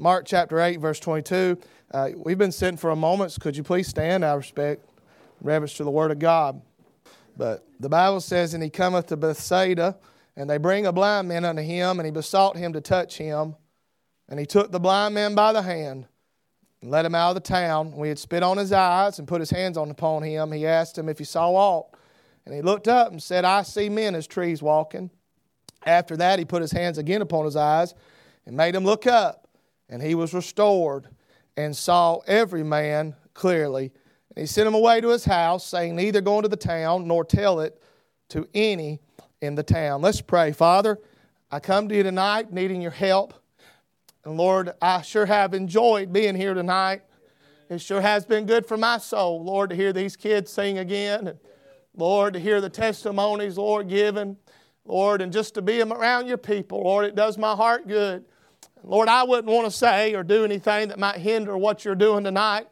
Mark chapter 8, verse 22. Uh, we've been sitting for a moment. So could you please stand out of respect, reverence to the Word of God? But the Bible says, And he cometh to Bethsaida, and they bring a blind man unto him, and he besought him to touch him. And he took the blind man by the hand and led him out of the town. We had spit on his eyes and put his hands on upon him, he asked him if he saw aught. And he looked up and said, I see men as trees walking. After that, he put his hands again upon his eyes and made him look up. And he was restored and saw every man clearly. And he sent him away to his house, saying, Neither go into the town nor tell it to any in the town. Let's pray. Father, I come to you tonight needing your help. And Lord, I sure have enjoyed being here tonight. It sure has been good for my soul, Lord, to hear these kids sing again. And Lord, to hear the testimonies, Lord, given. Lord, and just to be around your people, Lord, it does my heart good. Lord, I wouldn't want to say or do anything that might hinder what you're doing tonight.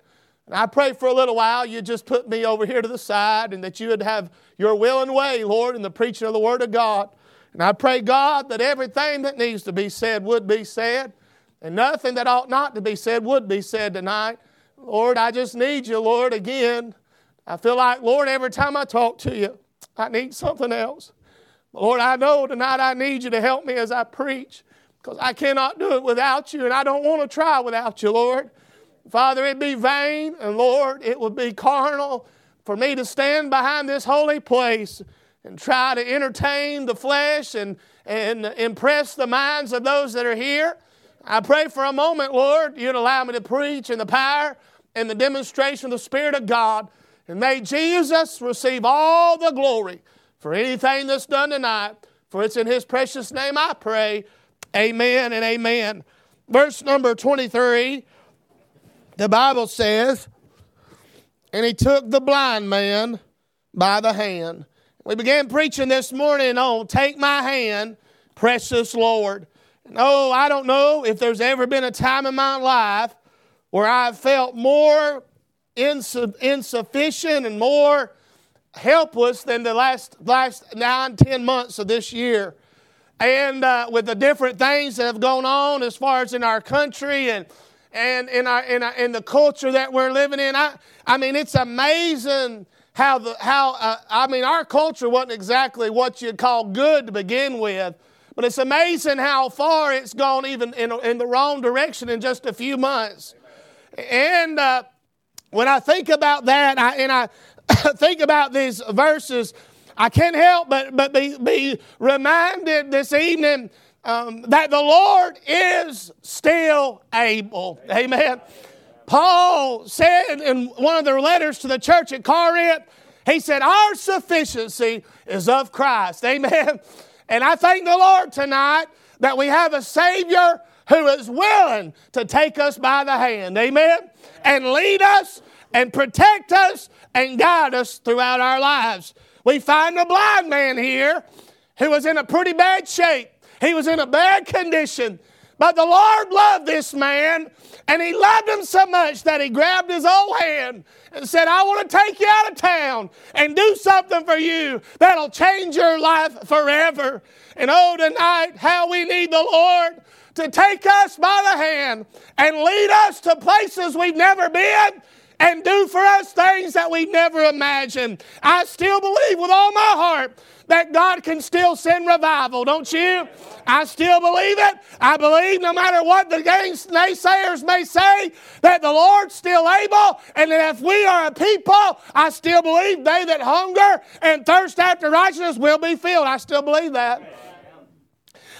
And I pray for a little while you just put me over here to the side and that you would have your will and way, Lord, in the preaching of the Word of God. And I pray, God, that everything that needs to be said would be said, and nothing that ought not to be said would be said tonight. Lord, I just need you, Lord, again. I feel like, Lord, every time I talk to you, I need something else. Lord, I know tonight I need you to help me as I preach because I cannot do it without you, and I don't want to try without you, Lord. Father, it'd be vain, and Lord, it would be carnal for me to stand behind this holy place and try to entertain the flesh and, and impress the minds of those that are here. I pray for a moment, Lord, you'd allow me to preach in the power and the demonstration of the Spirit of God. And may Jesus receive all the glory for anything that's done tonight. For it's in His precious name I pray. Amen and amen. Verse number 23, the Bible says, And he took the blind man by the hand. We began preaching this morning on Take My Hand, Precious Lord. oh, I don't know if there's ever been a time in my life where I've felt more insufficient and more helpless than the last, last nine, ten months of this year and uh, with the different things that have gone on as far as in our country and and in our in, our, in the culture that we're living in. I I mean, it's amazing how the how uh, I mean, our culture wasn't exactly what you'd call good to begin with. But it's amazing how far it's gone, even in, in the wrong direction in just a few months. And uh, when I think about that, I, and I think about these verses I can't help but, but be, be reminded this evening um, that the Lord is still able. Amen. Paul said in one of their letters to the church at Corinth, he said, Our sufficiency is of Christ. Amen. And I thank the Lord tonight that we have a Savior who is willing to take us by the hand. Amen. And lead us and protect us and guide us throughout our lives. We find a blind man here who was in a pretty bad shape. He was in a bad condition. But the Lord loved this man, and he loved him so much that he grabbed his old hand and said, I want to take you out of town and do something for you that'll change your life forever. And oh, tonight, how we need the Lord to take us by the hand and lead us to places we've never been and do for us things that we never imagined. I still believe with all my heart that God can still send revival, don't you? I still believe it. I believe no matter what the naysayers may say, that the Lord's still able, and that if we are a people, I still believe they that hunger and thirst after righteousness will be filled. I still believe that.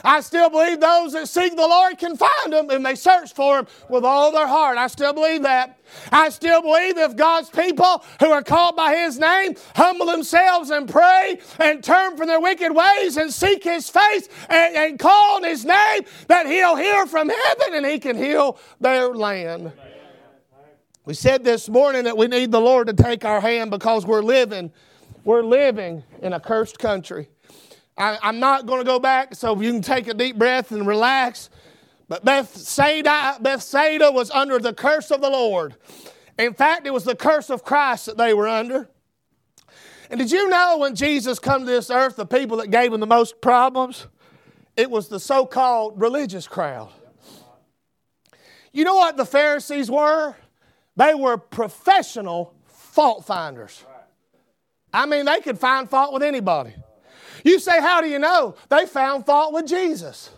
I still believe those that seek the Lord can find Him and they search for Him with all their heart. I still believe that. I still believe if God's people who are called by His name humble themselves and pray and turn from their wicked ways and seek His face and, and call on His name, that He'll hear from heaven and He can heal their land. We said this morning that we need the Lord to take our hand because we're living, we're living in a cursed country. I, am not going to go back, so you can take a deep breath and relax. But Bethsaida, Bethsaida was under the curse of the Lord. In fact, it was the curse of Christ that they were under. And did you know when Jesus come to this earth, the people that gave him the most problems? It was the so called religious crowd. You know what the Pharisees were? They were professional fault finders. I mean, they could find fault with anybody. You say, How do you know? They found fault with Jesus.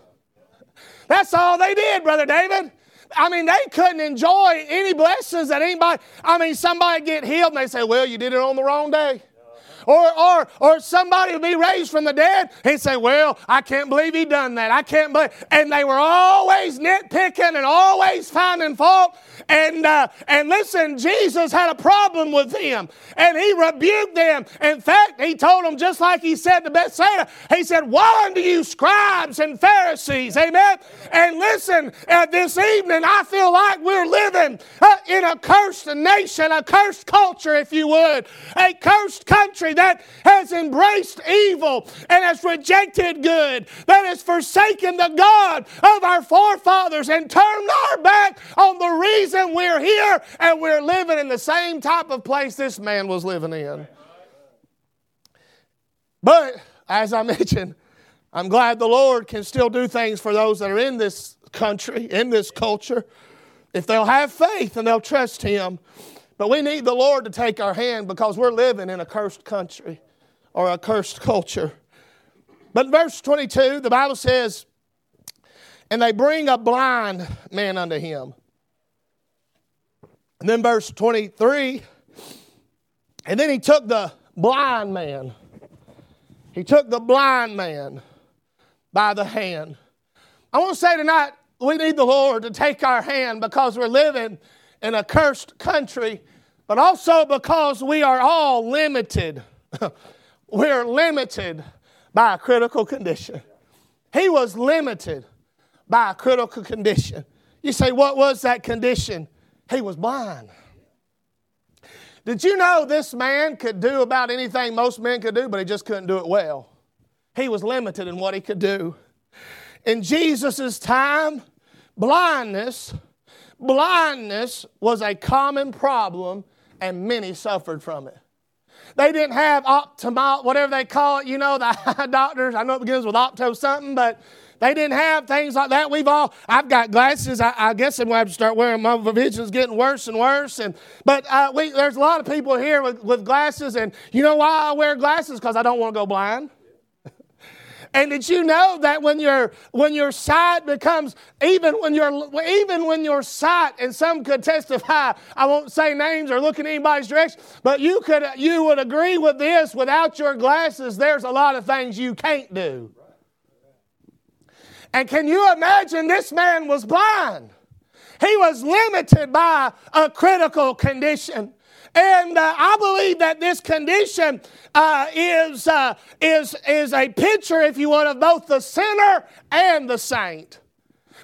That's all they did, Brother David. I mean, they couldn't enjoy any blessings that anybody, I mean, somebody get healed and they say, Well, you did it on the wrong day. Or, or, or somebody would be raised from the dead. He'd say, Well, I can't believe he done that. I can't believe. And they were always nitpicking and always finding fault. And, uh, and listen, Jesus had a problem with them. And he rebuked them. In fact, he told them, just like he said to Bethsaida, he said, Woe unto you, scribes and Pharisees. Amen. And listen, uh, this evening, I feel like we're living uh, in a cursed nation, a cursed culture, if you would, a cursed country that has embraced evil and has rejected good, that has forsaken the God of our forefathers and turned our back on the reason we're here and we're living in the same type of place this man was living in. But as I mentioned, I'm glad the Lord can still do things for those that are in this country, in this culture, if they'll have faith and they'll trust Him. But we need the Lord to take our hand because we're living in a cursed country or a cursed culture. But verse 22, the Bible says, And they bring a blind man unto him. And then verse 23, and then he took the blind man. He took the blind man by the hand. I want to say tonight, we need the Lord to take our hand because we're living in a cursed country, but also because we are all limited. We're limited by a critical condition. He was limited by a critical condition. You say, what was that condition? He was blind. Did you know this man could do about anything most men could do, but he just couldn't do it well? He was limited in what he could do. In Jesus' time, blindness blindness was a common problem and many suffered from it. They didn't have optimal, whatever they call it, you know, the doctors. I know it begins with opto something, but they didn't have things like that. We've all, I've got glasses. I, I guess I'm going to have to start wearing My vision's getting worse and worse. And But uh, we, there's a lot of people here with, with glasses. And you know why I wear glasses? Because I don't want to go blind. And did you know that when your when your sight becomes even when your even when your sight and some could testify, I won't say names or look in anybody's direction, but you could you would agree with this. Without your glasses, there's a lot of things you can't do. And can you imagine this man was blind? He was limited by a critical condition. And uh, I believe that this condition uh, is, uh, is, is a picture, if you would, of both the sinner and the saint.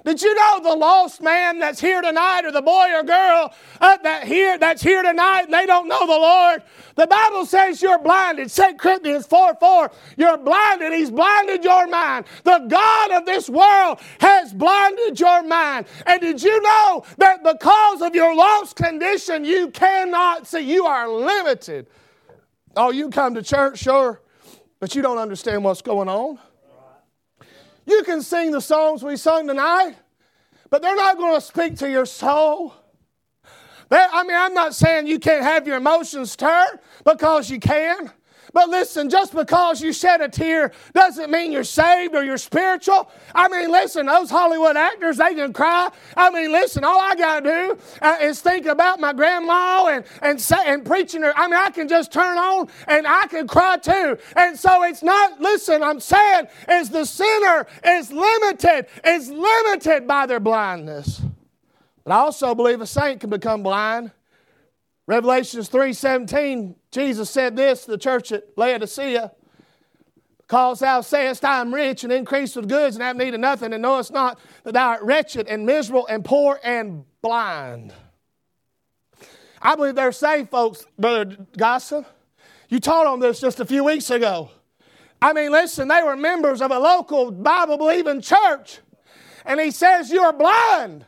Did you know the lost man that's here tonight, or the boy or girl uh, that here that's here tonight, and they don't know the Lord? The Bible says you're blinded. 2 Corinthians 4 4. You're blinded. He's blinded your mind. The God of this world has blinded your mind. And did you know that because of your lost condition, you cannot see? You are limited. Oh, you come to church, sure, but you don't understand what's going on. You can sing the songs we sung tonight, but they're not going to speak to your soul. I mean, I'm not saying you can't have your emotions stirred because you can. But listen, just because you shed a tear doesn't mean you're saved or you're spiritual. I mean, listen, those Hollywood actors, they can cry. I mean, listen, all I got to do uh, is think about my grandma and, and, say, and preaching her. I mean, I can just turn on and I can cry too. And so it's not, listen, I'm saying is the sinner is limited, is limited by their blindness. But I also believe a saint can become blind. Revelations 3:17, Jesus said this to the church at Laodicea. Because thou sayest, I am rich and increased with goods and have need of nothing, and knowest not that thou art wretched and miserable and poor and blind. I believe they're saved, folks, Brother Gossip. You taught on this just a few weeks ago. I mean, listen, they were members of a local Bible believing church. And he says, You're blind.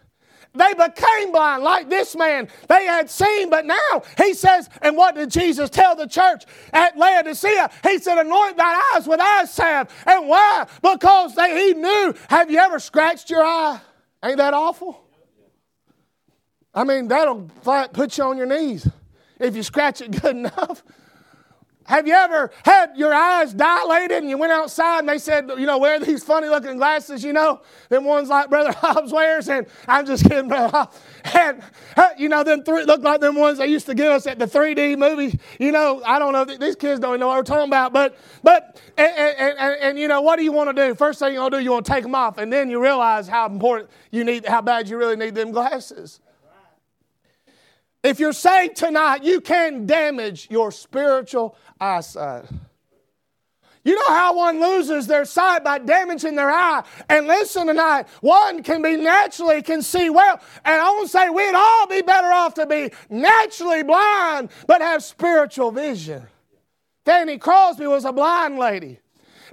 They became blind like this man. They had seen, but now he says, and what did Jesus tell the church at Laodicea? He said, Anoint thy eyes with eye salve. And why? Because they, he knew. Have you ever scratched your eye? Ain't that awful? I mean, that'll put you on your knees if you scratch it good enough. Have you ever had your eyes dilated and you went outside and they said, you know, wear these funny looking glasses, you know, them ones like Brother Hobbs wears? And I'm just kidding, Brother Hobbs. And, uh, you know, them three look like them ones they used to give us at the 3D movie. You know, I don't know, these kids don't even know what we're talking about. But, but and, and, and, and you know, what do you want to do? First thing you want to do, you want to take them off. And then you realize how important you need, how bad you really need them glasses. If you're saved tonight, you can damage your spiritual eyesight. You know how one loses their sight by damaging their eye. And listen tonight, one can be naturally, can see well. And I want to say we'd all be better off to be naturally blind, but have spiritual vision. Fanny Crosby was a blind lady.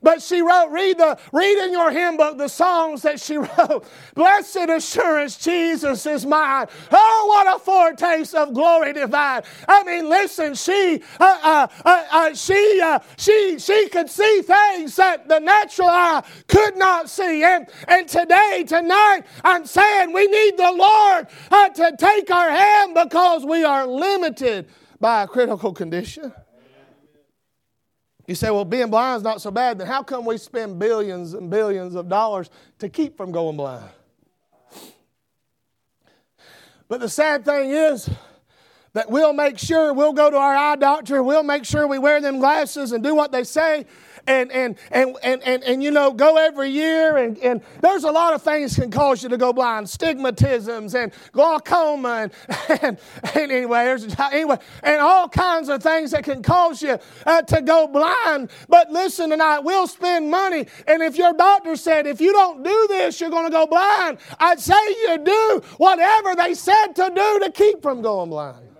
But she wrote, read the read in your hymn book the songs that she wrote. Blessed assurance, Jesus is mine. Oh, what a foretaste of glory divine. I mean, listen, she uh, uh, uh, uh she uh, she she could see things that the natural eye could not see. And and today, tonight, I'm saying we need the Lord uh, to take our hand because we are limited by a critical condition. You say, well, being blind is not so bad. Then how come we spend billions and billions of dollars to keep from going blind? But the sad thing is that we'll make sure we'll go to our eye doctor, we'll make sure we wear them glasses and do what they say, and, and, and, and, and, and, you know, go every year. And, and there's a lot of things can cause you to go blind stigmatisms and glaucoma. And, and, and anyway, there's, anyway, and all kinds of things that can cause you uh, to go blind. But listen tonight, we'll spend money. And if your doctor said, if you don't do this, you're going to go blind, I'd say you do whatever they said to do to keep from going blind.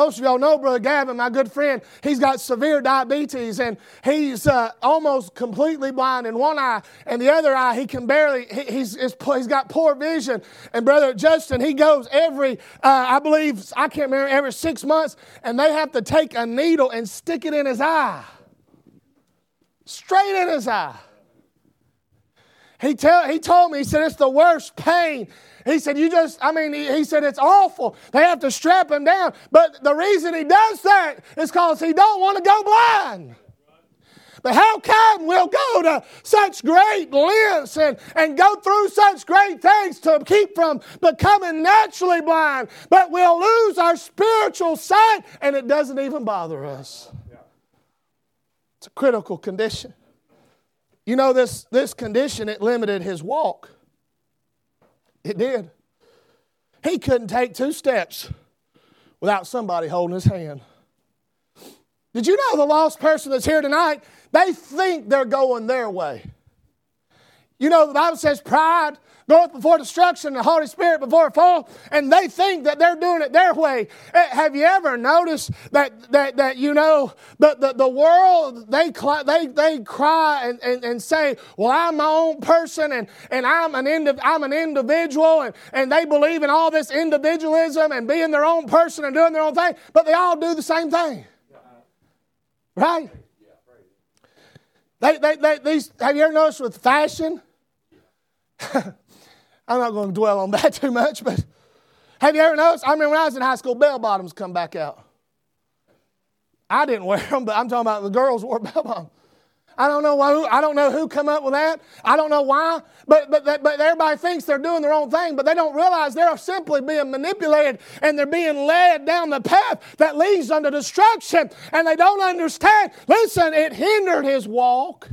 Most of y'all know Brother Gavin, my good friend. He's got severe diabetes and he's uh, almost completely blind in one eye, and the other eye he can barely. He, he's he's got poor vision. And Brother Justin, he goes every uh, I believe I can't remember every six months, and they have to take a needle and stick it in his eye, straight in his eye. He tell he told me he said it's the worst pain he said, You just, I mean, he, he, said, It's awful. They have to strap him down. But the reason he does that is because he don't want to go blind. But how come we'll go to such great lengths and, and go through such great things to keep from becoming naturally blind, but we'll lose our spiritual sight and it doesn't even bother us? It's a critical condition. You know, this, this condition, it limited his walk. It did. He couldn't take two steps without somebody holding his hand. Did you know the lost person that's here tonight? They think they're going their way. You know, the Bible says pride goeth before destruction, the Holy Spirit before a fall, and they think that they're doing it their way. Eh, have you ever noticed that, that, that you know, the, the, the world, they, they, they cry and, and, and say, well, I'm my own person and, and I'm, an indi- I'm an individual, and, and they believe in all this individualism and being their own person and doing their own thing, but they all do the same thing. Right? They, they, they, these, have you ever noticed with fashion? I'm not going to dwell on that too much, but have you ever noticed? I remember when I was in high school, bell bottoms come back out. I didn't wear them, but I'm talking about the girls wore bell bottoms. I don't know why. I don't know who come up with that. I don't know why. But but but everybody thinks they're doing their own thing, but they don't realize they're simply being manipulated and they're being led down the path that leads unto destruction. And they don't understand. Listen, it hindered his walk.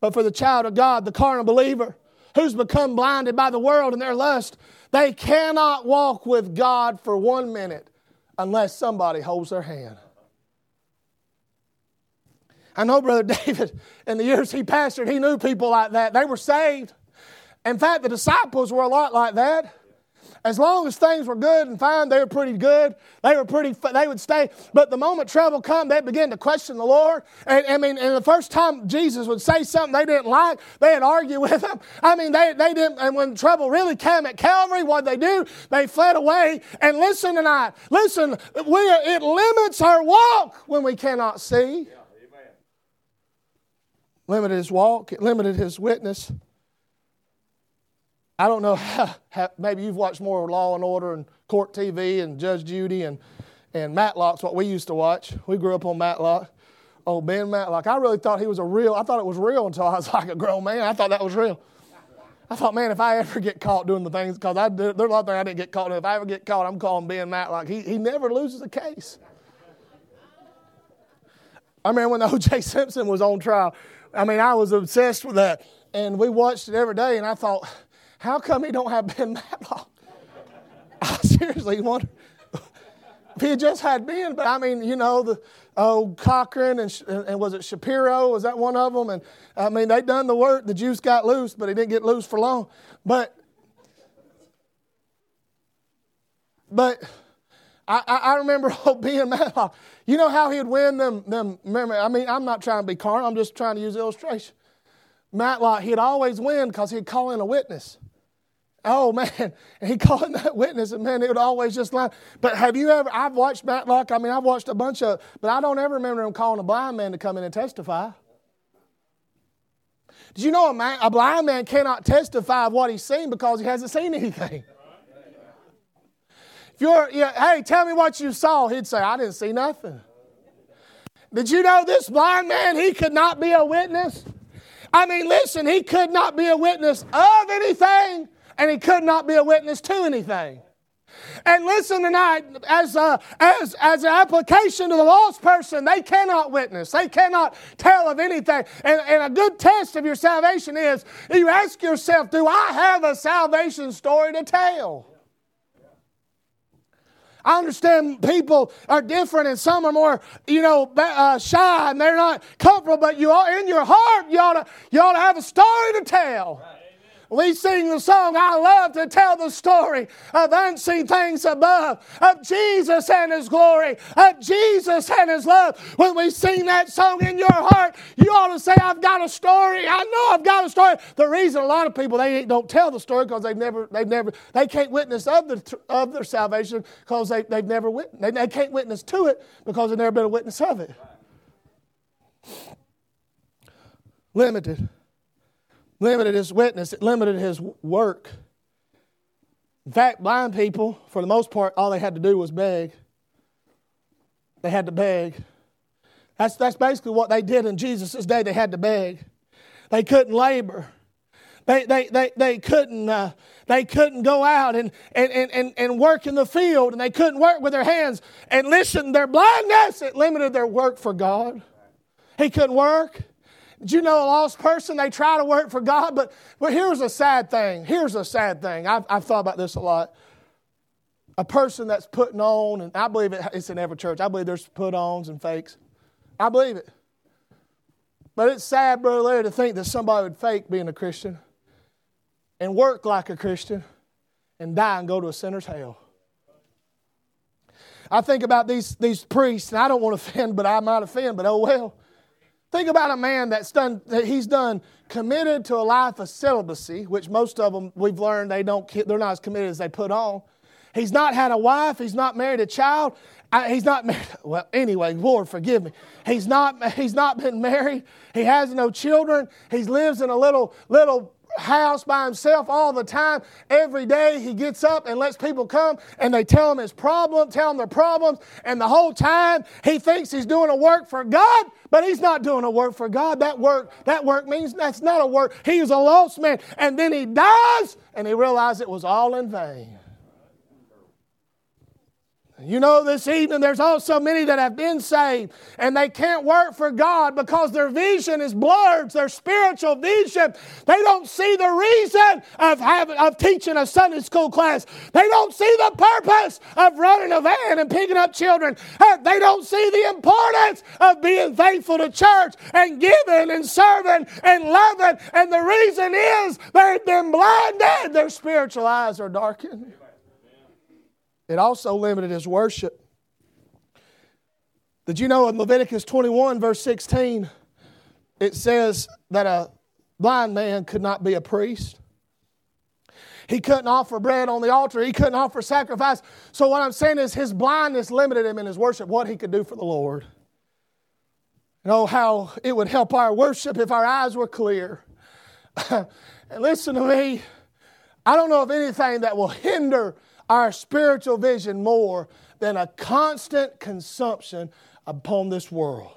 But for the child of God, the carnal believer, who's become blinded by the world and their lust, they cannot walk with God for one minute unless somebody holds their hand. I know Brother David, in the years he pastored, he knew people like that. They were saved. In fact, the disciples were a lot like that. As long as things were good and fine, they were pretty good. They were pretty, they would stay. But the moment trouble come, they began to question the Lord. And I mean, and the first time Jesus would say something they didn't like, they'd argue with him. I mean, they, they didn't, and when trouble really came at Calvary, what they do? They fled away. And listen tonight, listen, we, it limits our walk when we cannot see. Yeah, limited his walk, it limited his witness. I don't know maybe you've watched more Law and Order and Court TV and Judge Judy and, and Matlock's what we used to watch. We grew up on Matlock. Oh, Ben Matlock. I really thought he was a real, I thought it was real until I was like a grown man. I thought that was real. I thought, man, if I ever get caught doing the things, because there's a lot of things I didn't get caught in. If I ever get caught, I'm calling Ben Matlock. He, he never loses a case. I remember when O.J. Simpson was on trial. I mean, I was obsessed with that. And we watched it every day, and I thought, how come he don't have Ben Matlock? I seriously wonder if he had just had Ben. But I mean, you know, the old Cochran and, and was it Shapiro? Was that one of them? And I mean, they done the work. The juice got loose, but he didn't get loose for long. But but I, I remember being Matlock. You know how he'd win them, them I mean, I'm not trying to be carnal, I'm just trying to use illustration. Matlock, he'd always win because he'd call in a witness. Oh man, and he'd call that witness, and man, it would always just line. But have you ever? I've watched Matlock. I mean, I've watched a bunch of, but I don't ever remember him calling a blind man to come in and testify. Did you know a, man, a blind man cannot testify of what he's seen because he hasn't seen anything? If you're, yeah, hey, tell me what you saw, he'd say, I didn't see nothing. Did you know this blind man, he could not be a witness? I mean, listen, he could not be a witness of anything, and he could not be a witness to anything. And listen tonight, as, a, as, as an application to the lost person, they cannot witness. They cannot tell of anything. And, and a good test of your salvation is you ask yourself, do I have a salvation story to tell? I understand people are different and some are more, you know, uh, shy and they're not comfortable, but you are in your heart, you ought to, you ought to have a story to tell. We sing the song, I love to tell the story of unseen things above, of Jesus and His glory, of Jesus and His love. When we sing that song in your heart, you ought to say, I've got a story. I know I've got a story. The reason a lot of people, they don't tell the story because they've never, they've never, they can't witness of, the, of their salvation because they, they've never witnessed. They, they can't witness to it because they've never been a witness of it. Limited limited his witness, it limited his work. In fact, blind people, for the most part, all they had to do was beg. They had to beg. That's, that's basically what they did in Jesus' day. They had to beg. They couldn't labor. They, they, they, they, couldn't, uh, they couldn't go out and, and, and, and work in the field, and they couldn't work with their hands. And listen, their blindness, it limited their work for God. He couldn't work. Did you know a lost person? They try to work for God, but, but here's a sad thing. Here's a sad thing. I've, I've thought about this a lot. A person that's putting on, and I believe it, it's in every church. I believe there's put ons and fakes. I believe it. But it's sad, Brother Larry, to think that somebody would fake being a Christian and work like a Christian and die and go to a sinner's hell. I think about these, these priests, and I don't want to offend, but I might offend, but oh well. Think about a man that's done, that he's done committed to a life of celibacy, which most of them we've learned they don't, they're not as committed as they put on. He's not had a wife. He's not married a child. I, he's not married. Well, anyway, Lord, forgive me. He's not, he's not been married. He has no children. He lives in a little, little house by himself all the time. Every day he gets up and lets people come and they tell him his problem, tell him their problems, and the whole time he thinks he's doing a work for God, but he's not doing a work for God. That work, that work means that's not a work. He's a lost man. And then he dies and he realizes it was all in vain. You know, this evening there's also many that have been saved and they can't work for God because their vision is blurred, their spiritual vision. They don't see the reason of, having, of teaching a Sunday school class. They don't see the purpose of running a van and picking up children. Uh, they don't see the importance of being faithful to church and giving and serving and loving. And the reason is they've been blinded, their spiritual eyes are darkened. It also limited his worship. Did you know in Leviticus 21, verse 16, it says that a blind man could not be a priest? He couldn't offer bread on the altar. He couldn't offer sacrifice. So, what I'm saying is, his blindness limited him in his worship, what he could do for the Lord. You know how it would help our worship if our eyes were clear. and listen to me, I don't know of anything that will hinder our spiritual vision more than a constant consumption upon this world.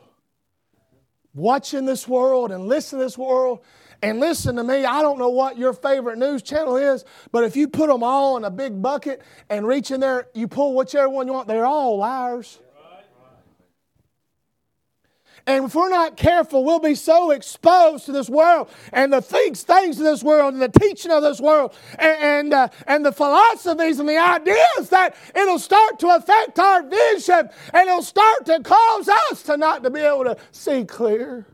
Watching this world and listening to this world. And listen to me, I don't know what your favorite news channel is, but if you put them all in a big bucket and reach in there, you pull whichever one you want, they're all liars. And if we're not careful, we'll be so exposed to this world and the things, things of this world and the teaching of this world and, and, uh, and the philosophies and the ideas that it'll start to affect our vision and it'll start to cause us to not to be able to see clear.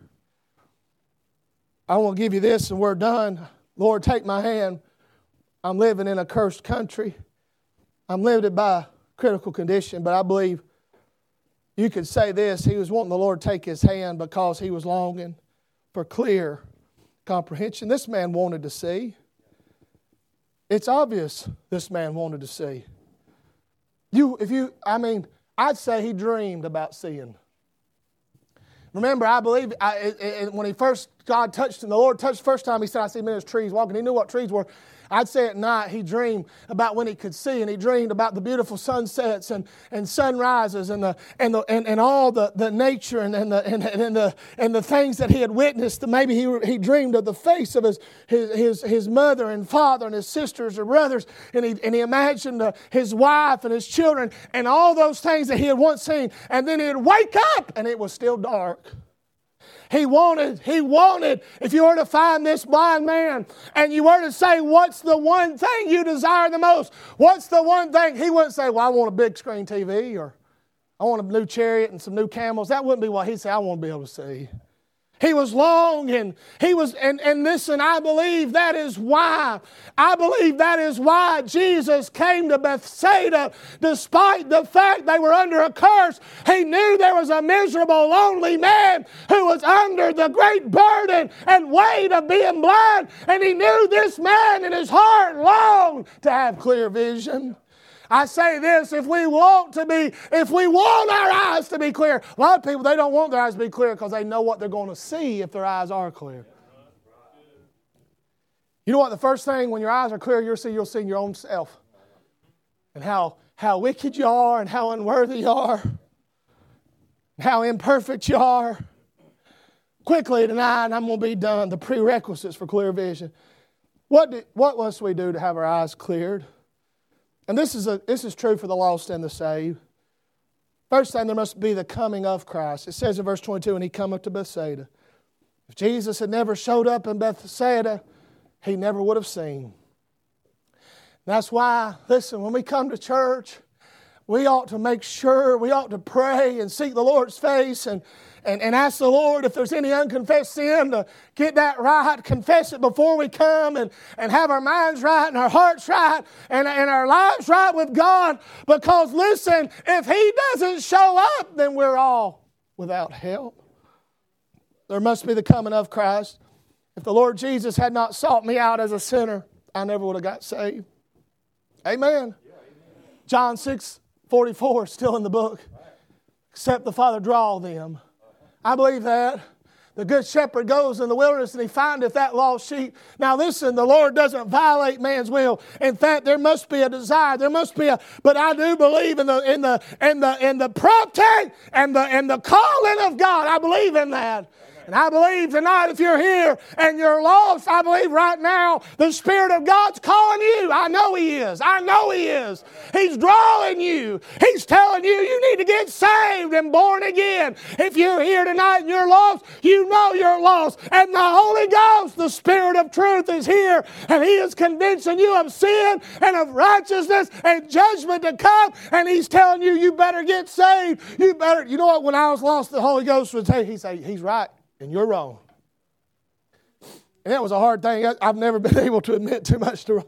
I want to give you this and we're done. Lord, take my hand. I'm living in a cursed country. I'm limited by a critical condition, but I believe you could say this He was wanting the Lord to take his hand because he was longing for clear comprehension. This man wanted to see. It's obvious this man wanted to see. You, if you, I mean, I'd say he dreamed about seeing. Remember, I believe I, it, it, when he first, God touched him, the Lord touched the first time, he said, I see men as trees walking. He knew what trees were. I'd say at night he dreamed about when he could see, and he dreamed about the beautiful sunsets and, and sunrises and, the, and, the, and, and all the, the nature and, and, the, and, and, the, and the things that he had witnessed. Maybe he, he dreamed of the face of his, his, his, his mother and father and his sisters or brothers, and he, and he imagined uh, his wife and his children and all those things that he had once seen. And then he'd wake up, and it was still dark. He wanted, he wanted, if you were to find this blind man and you were to say, What's the one thing you desire the most? What's the one thing? He wouldn't say, Well, I want a big screen TV or I want a new chariot and some new camels. That wouldn't be what he'd say. I want to be able to see. He was long and he was, and, and listen, I believe that is why, I believe that is why Jesus came to Bethsaida despite the fact they were under a curse. He knew there was a miserable, lonely man who was under the great burden and weight of being blind. And he knew this man in his heart longed to have clear vision. I say this if we want to be, if we want our eyes to be clear, a lot of people, they don't want their eyes to be clear because they know what they're going to see if their eyes are clear. You know what? The first thing when your eyes are clear, you'll see you'll see your own self and how, how wicked you are and how unworthy you are, how imperfect you are. Quickly tonight, I'm going to be done. The prerequisites for clear vision. What, do, what must we do to have our eyes cleared? And this is, a, this is true for the lost and the saved. First thing, there must be the coming of Christ. It says in verse 22, and he cometh to Bethsaida. If Jesus had never showed up in Bethsaida, he never would have seen. That's why, listen, when we come to church, we ought to make sure, we ought to pray and seek the Lord's face and, and, and ask the Lord if there's any unconfessed sin to get that right, confess it before we come, and, and have our minds right and our hearts right and, and our lives right with God. Because listen, if He doesn't show up, then we're all without help. There must be the coming of Christ. If the Lord Jesus had not sought me out as a sinner, I never would have got saved. Amen. John 6 44, still in the book. Except the Father draw them. I believe that. The good shepherd goes in the wilderness and he findeth that lost sheep. Now listen, the Lord doesn't violate man's will. In fact, there must be a desire. There must be a, but I do believe in the in the in the in the prompting and the and the calling of God. I believe in that. And I believe tonight, if you're here and you're lost, I believe right now the Spirit of God's calling you. I know He is. I know He is. He's drawing you. He's telling you you need to get saved and born again. If you're here tonight and you're lost, you know you're lost. And the Holy Ghost, the Spirit of truth, is here and He is convincing you of sin and of righteousness and judgment to come. And He's telling you, you better get saved. You better, you know what? When I was lost, the Holy Ghost would say, He say, He's right and you're wrong. And that was a hard thing. I've never been able to admit too much to.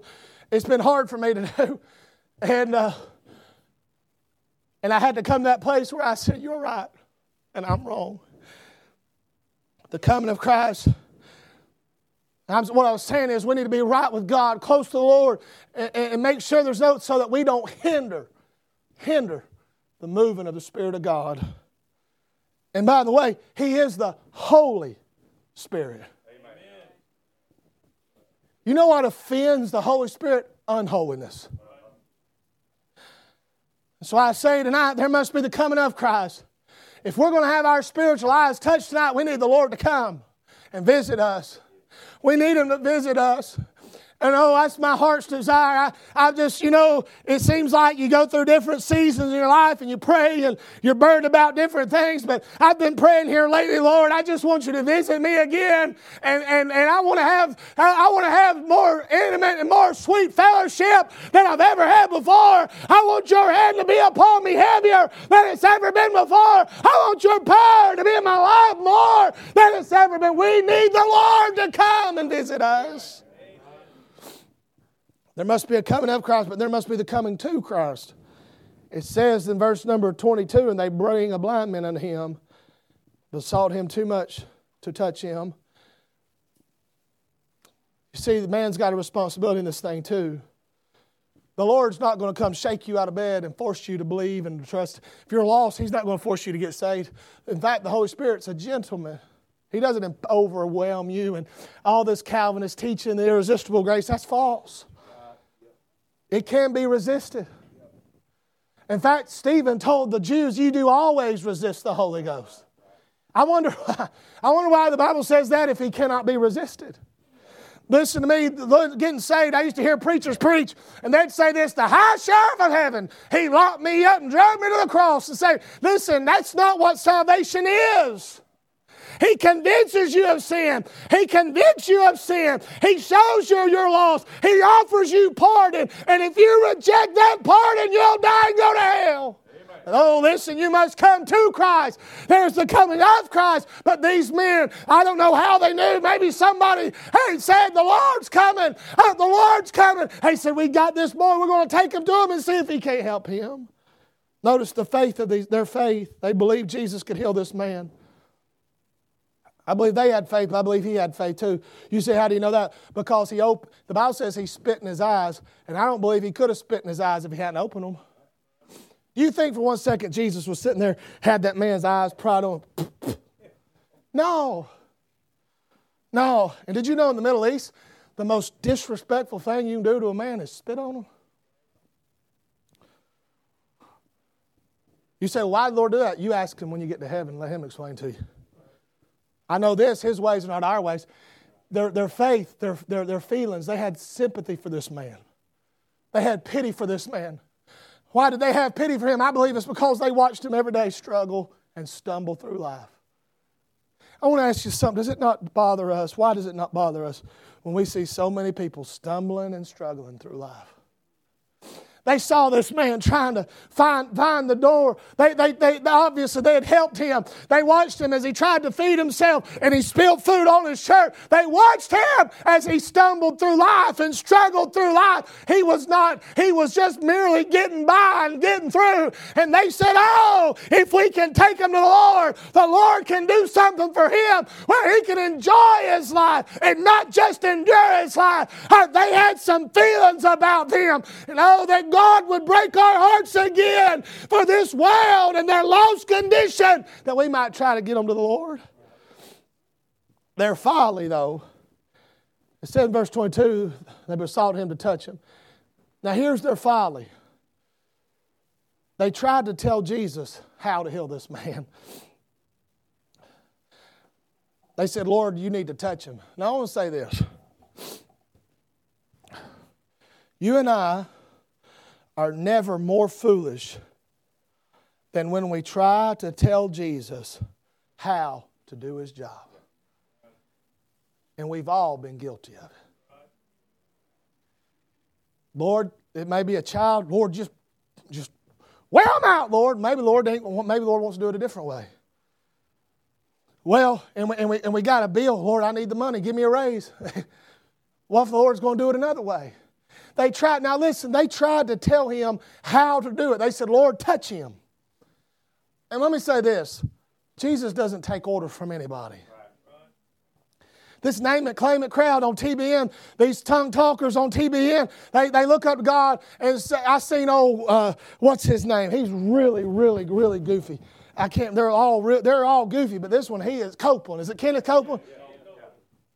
It's been hard for me to do, and uh, and I had to come to that place where I said, "You're right, and I'm wrong." The coming of Christ. what I was saying is, we need to be right with God, close to the Lord, and, and make sure there's no so that we don't hinder, hinder the moving of the Spirit of God. And by the way, He is the Holy Spirit. Amen. You know what offends the Holy Spirit? Unholiness. So I say tonight, there must be the coming of Christ. If we're going to have our spiritual eyes touched tonight, we need the Lord to come and visit us. We need Him to visit us. And oh, that's my heart's desire. I, I just, you know, it seems like you go through different seasons in your life and you pray and you're burdened about different things. But I've been praying here lately, Lord, I just want you to visit me again. And, and, and I want to have, I want to have more intimate and more sweet fellowship than I've ever had before. I want your hand to be upon me heavier than it's ever been before. I want your power to be in my life more than it's ever been. We need the Lord to come and visit us. There must be a coming of Christ, but there must be the coming to Christ. It says in verse number 22 and they bring a blind man unto him, besought him too much to touch him. You see, the man's got a responsibility in this thing too. The Lord's not going to come shake you out of bed and force you to believe and trust. If you're lost, He's not going to force you to get saved. In fact, the Holy Spirit's a gentleman. He doesn't overwhelm you and all this Calvinist teaching, the irresistible grace, that's false. It can be resisted. In fact, Stephen told the Jews, You do always resist the Holy Ghost. I wonder, I wonder why the Bible says that if he cannot be resisted. Listen to me, getting saved, I used to hear preachers preach, and they'd say this the high sheriff of heaven, he locked me up and drove me to the cross and say, Listen, that's not what salvation is. He convinces you of sin. He convicts you of sin. He shows you your loss. He offers you pardon. And if you reject that pardon, you'll die and go to hell. Oh, listen, you must come to Christ. There's the coming of Christ. But these men, I don't know how they knew. Maybe somebody, hey, said, the Lord's coming. Oh, the Lord's coming. He said, we got this boy. We're going to take him to him and see if he can't help him. Notice the faith of these, their faith. They believed Jesus could heal this man. I believe they had faith, but I believe he had faith too. You say, how do you know that? Because he opened, the Bible says he spit in his eyes, and I don't believe he could have spit in his eyes if he hadn't opened them. You think for one second Jesus was sitting there, had that man's eyes pried on? No. No. And did you know in the Middle East, the most disrespectful thing you can do to a man is spit on him? You say, why Lord do that? You ask him when you get to heaven, let him explain to you. I know this, his ways are not our ways. Their, their faith, their, their, their feelings, they had sympathy for this man. They had pity for this man. Why did they have pity for him? I believe it's because they watched him every day struggle and stumble through life. I want to ask you something. Does it not bother us? Why does it not bother us when we see so many people stumbling and struggling through life? They saw this man trying to find, find the door. They, they, they, obviously, they had helped him. They watched him as he tried to feed himself and he spilled food on his shirt. They watched him as he stumbled through life and struggled through life. He was not, he was just merely getting by and getting through. And they said, Oh, if we can take him to the Lord, the Lord can do something for him where he can enjoy his life and not just endure his life. Uh, they had some feelings about him. And oh, that God would break our hearts again for this world and their lost condition that we might try to get them to the Lord. Their folly, though, it said in verse 22, they besought him to touch him. Now, here's their folly. They tried to tell Jesus how to heal this man. They said, Lord, you need to touch him. Now, I want to say this. You and I are never more foolish than when we try to tell Jesus how to do his job. And we've all been guilty of it. Lord, it may be a child. Lord, just, just wear them out, Lord. Maybe Lord maybe Lord wants to do it a different way. Well, and we, and we, and we got a bill. Lord, I need the money. Give me a raise. what if the Lord's going to do it another way? They tried, now listen, they tried to tell him how to do it. They said, Lord, touch him. And let me say this Jesus doesn't take orders from anybody. This name it, claim it crowd on TBN, these tongue talkers on TBN, they, they look up to God and say, I seen old, uh, what's his name? He's really, really, really goofy. I can't, they're all, re- they're all goofy, but this one, he is Copeland. Is it Kenneth Copeland?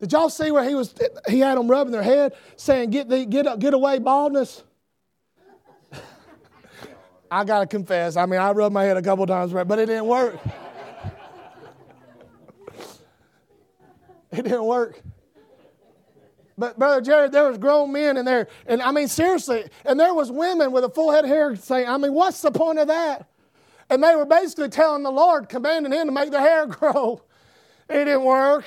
Did y'all see where he was? He had them rubbing their head, saying, "Get the, get get away baldness." I gotta confess. I mean, I rubbed my head a couple times, but it didn't work. it didn't work. But brother Jared, there was grown men in there, and I mean seriously, and there was women with a full head of hair saying, "I mean, what's the point of that?" And they were basically telling the Lord, commanding Him to make their hair grow. It didn't work.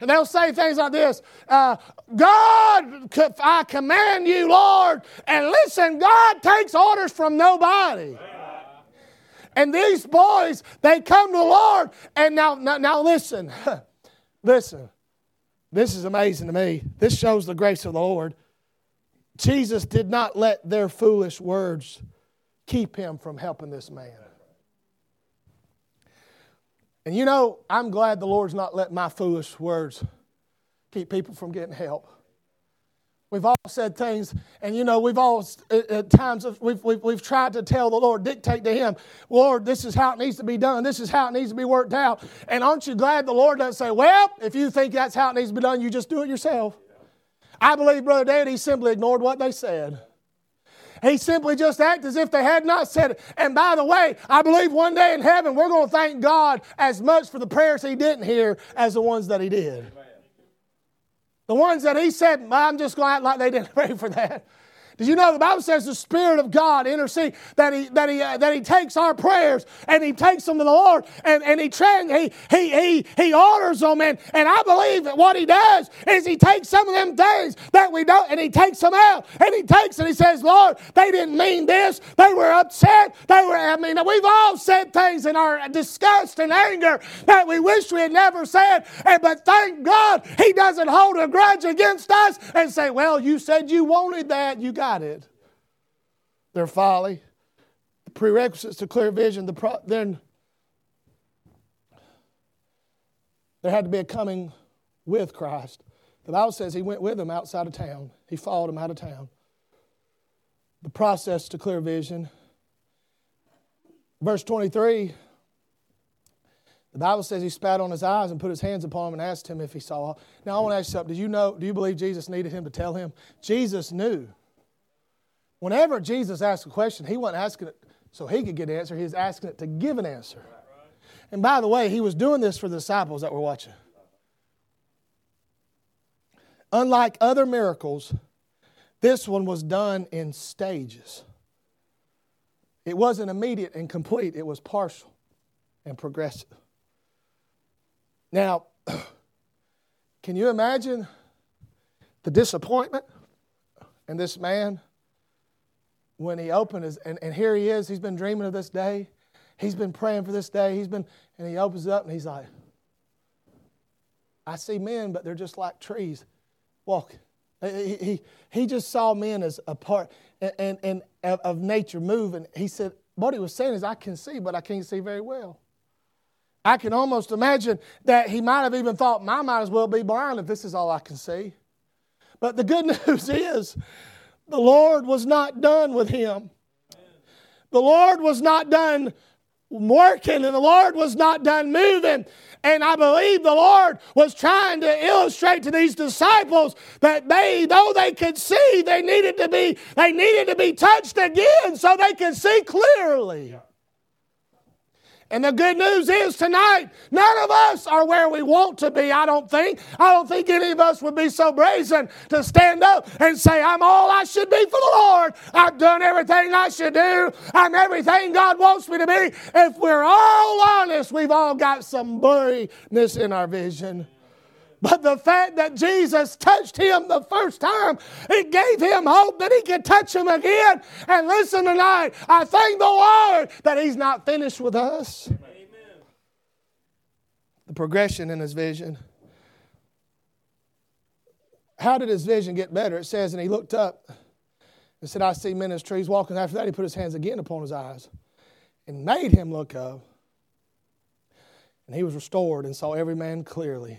And they'll say things like this uh, God, I command you, Lord. And listen, God takes orders from nobody. And these boys, they come to the Lord. And now, now, now listen, listen. This is amazing to me. This shows the grace of the Lord. Jesus did not let their foolish words keep him from helping this man. And you know, I'm glad the Lord's not let my foolish words keep people from getting help. We've all said things, and you know, we've all, uh, at times, we've, we've, we've tried to tell the Lord, dictate to Him, Lord, this is how it needs to be done. This is how it needs to be worked out. And aren't you glad the Lord doesn't say, well, if you think that's how it needs to be done, you just do it yourself? I believe Brother he simply ignored what they said. He simply just acted as if they had not said it. And by the way, I believe one day in heaven we're going to thank God as much for the prayers he didn't hear as the ones that he did. The ones that he said, I'm just going to act like they didn't pray for that. Did you know the Bible says the Spirit of God intercede that He that He uh, that He takes our prayers and He takes them to the Lord and, and He, trans, he He He He orders them and, and I believe that what He does is He takes some of them things that we don't and He takes them out and He takes and He says, Lord, they didn't mean this. They were upset. They were. I mean, we've all said things in our disgust and anger that we wish we had never said. And but thank God He doesn't hold a grudge against us and say, Well, you said you wanted that. You got Their folly, the prerequisites to clear vision, the pro- then there had to be a coming with Christ. The Bible says he went with them outside of town. He followed them out of town. The process to clear vision. Verse 23, the Bible says he spat on his eyes and put his hands upon him and asked him if he saw. Now I want to ask you something. Do you know, do you believe Jesus needed him to tell him? Jesus knew. Whenever Jesus asked a question, he wasn't asking it so he could get an answer, he was asking it to give an answer. And by the way, he was doing this for the disciples that were watching. Unlike other miracles, this one was done in stages. It wasn't immediate and complete, it was partial and progressive. Now, can you imagine the disappointment in this man when he opened his, and, and here he is, he's been dreaming of this day. He's been praying for this day. He's been, and he opens it up and he's like, I see men, but they're just like trees walking. He, he, he just saw men as a part and, and, and of nature moving. He said, what he was saying is, I can see, but I can't see very well. I can almost imagine that he might have even thought, I might as well be blind if this is all I can see. But the good news is the Lord was not done with him. The Lord was not done working and the Lord was not done moving. And I believe the Lord was trying to illustrate to these disciples that they, though they could see, they needed to be, they needed to be touched again so they could see clearly. And the good news is tonight, none of us are where we want to be, I don't think. I don't think any of us would be so brazen to stand up and say, I'm all I should be for the Lord. I've done everything I should do. I'm everything God wants me to be. If we're all honest, we've all got some blurriness in our vision. But the fact that Jesus touched him the first time, it gave him hope that he could touch him again. And listen tonight, I thank the Lord that he's not finished with us. Amen. The progression in his vision. How did his vision get better? It says, and he looked up and said, I see men as trees walking. After that, he put his hands again upon his eyes and made him look up. And he was restored and saw every man clearly.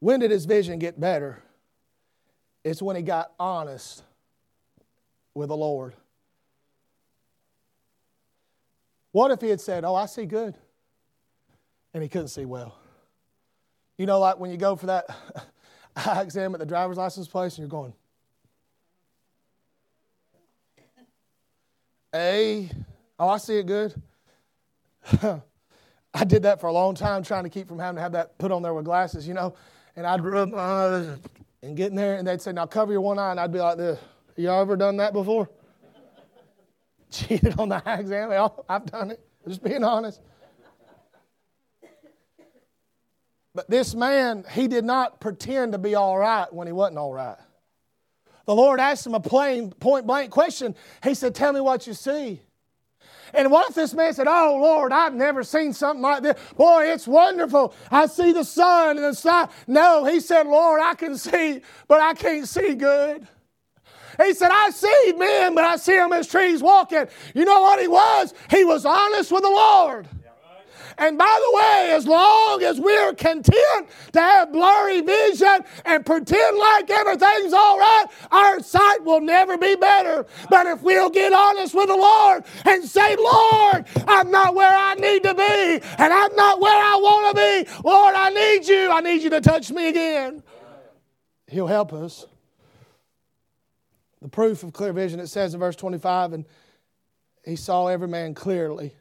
When did his vision get better? It's when he got honest with the Lord. What if he had said, Oh, I see good, and he couldn't see well? You know, like when you go for that eye exam at the driver's license place and you're going, A, oh, I see it good. I did that for a long time, trying to keep from having to have that put on there with glasses, you know. And I'd rub my eyes and get in there, and they'd say, "Now cover your one eye," and I'd be like this. Y'all ever done that before? Cheated on the eye exam? I've done it. Just being honest. But this man, he did not pretend to be all right when he wasn't all right. The Lord asked him a plain, point blank question. He said, Tell me what you see. And what if this man said, Oh Lord, I've never seen something like this? Boy, it's wonderful. I see the sun and the sky. No, he said, Lord, I can see, but I can't see good. He said, I see men, but I see them as trees walking. You know what he was? He was honest with the Lord. And by the way, as long as we're content to have blurry vision and pretend like everything's all right, our sight will never be better. But if we'll get honest with the Lord and say, Lord, I'm not where I need to be, and I'm not where I want to be, Lord, I need you. I need you to touch me again. He'll help us. The proof of clear vision, it says in verse 25, and he saw every man clearly.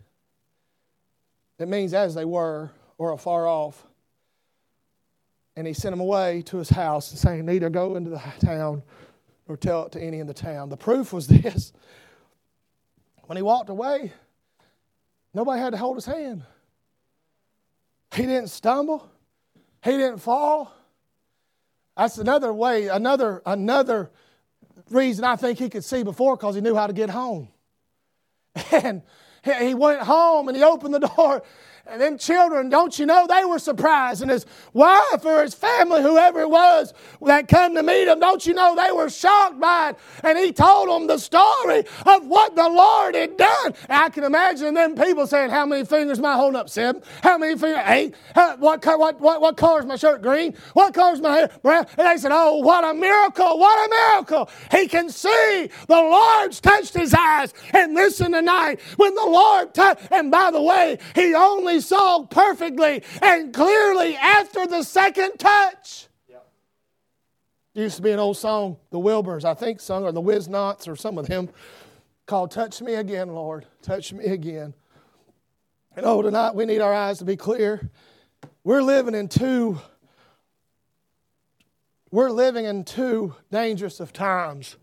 It means as they were or afar off. And he sent them away to his house and saying, Neither go into the town nor tell it to any in the town. The proof was this when he walked away, nobody had to hold his hand. He didn't stumble, he didn't fall. That's another way, another, another reason I think he could see before because he knew how to get home. And he went home and he opened the door and them children, don't you know, they were surprised. And his wife or his family, whoever it was that come to meet him, don't you know, they were shocked by it. And he told them the story of what the Lord had done. And I can imagine them people saying, How many fingers am I holding up, Seven? How many fingers? Eight? How, what, what, what, what color is my shirt? Green? What color is my hair? Brown? And they said, Oh, what a miracle! What a miracle! He can see. The Lord's touched his eyes. And listen tonight, when the Lord touched, and by the way, he only only saw perfectly and clearly after the second touch. Yep. Used to be an old song, the Wilburns, I think, sung, or the Whiz-Nots, or some of them, called Touch Me Again, Lord. Touch Me Again. And oh, tonight we need our eyes to be clear. We're living in two we're living in two dangerous of times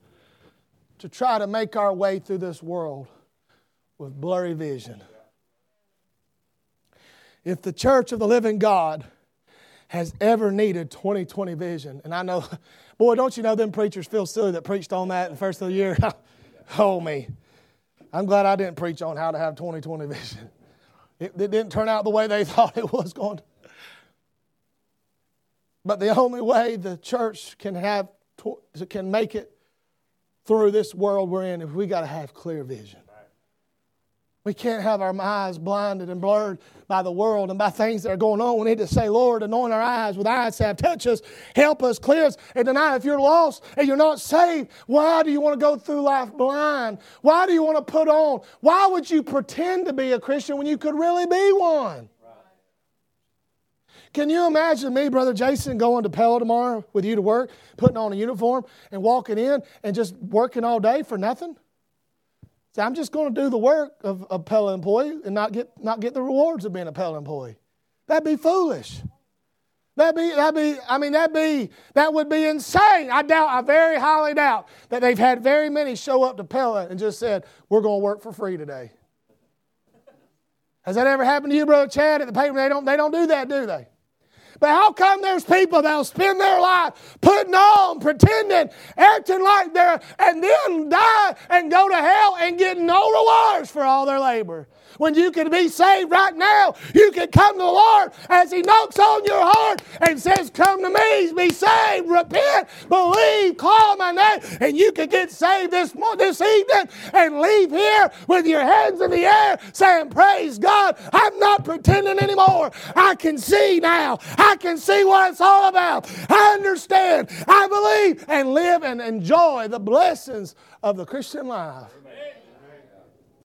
to try to make our way through this world with blurry vision if the church of the living God has ever needed 2020 vision, and I know, boy, don't you know them preachers feel silly that preached on that in the first of the year? oh, me. I'm glad I didn't preach on how to have 2020 vision. It, it didn't turn out the way they thought it was going to. But the only way the church can have can make it through this world we're in is we got to have clear vision. We can't have our eyes blinded and blurred by the world and by things that are going on. We need to say, Lord, anoint our eyes with eyesalve touch us, help us, clear us. And tonight, if you're lost and you're not saved, why do you want to go through life blind? Why do you want to put on? Why would you pretend to be a Christian when you could really be one? Can you imagine me, Brother Jason, going to Pella tomorrow with you to work, putting on a uniform and walking in and just working all day for nothing? I'm just going to do the work of a Pella employee and not get, not get the rewards of being a Pella employee. That'd be foolish. That'd be, that'd be, I mean, that'd be, that would be insane. I doubt, I very highly doubt that they've had very many show up to Pella and just said, we're going to work for free today. Has that ever happened to you, Brother Chad, at the paper? They don't, they don't do that, do they? But how come there's people that'll spend their life putting on, pretending, acting like they're, and then die and go to hell and get no rewards for all their labor? When you can be saved right now. You can come to the Lord as He knocks on your heart and says, Come to me, be saved, repent, believe, call my name, and you can get saved this, this evening and leave here with your hands in the air saying, Praise God, I'm not pretending anymore. I can see now. I can see what it's all about. I understand. I believe and live and enjoy the blessings of the Christian life.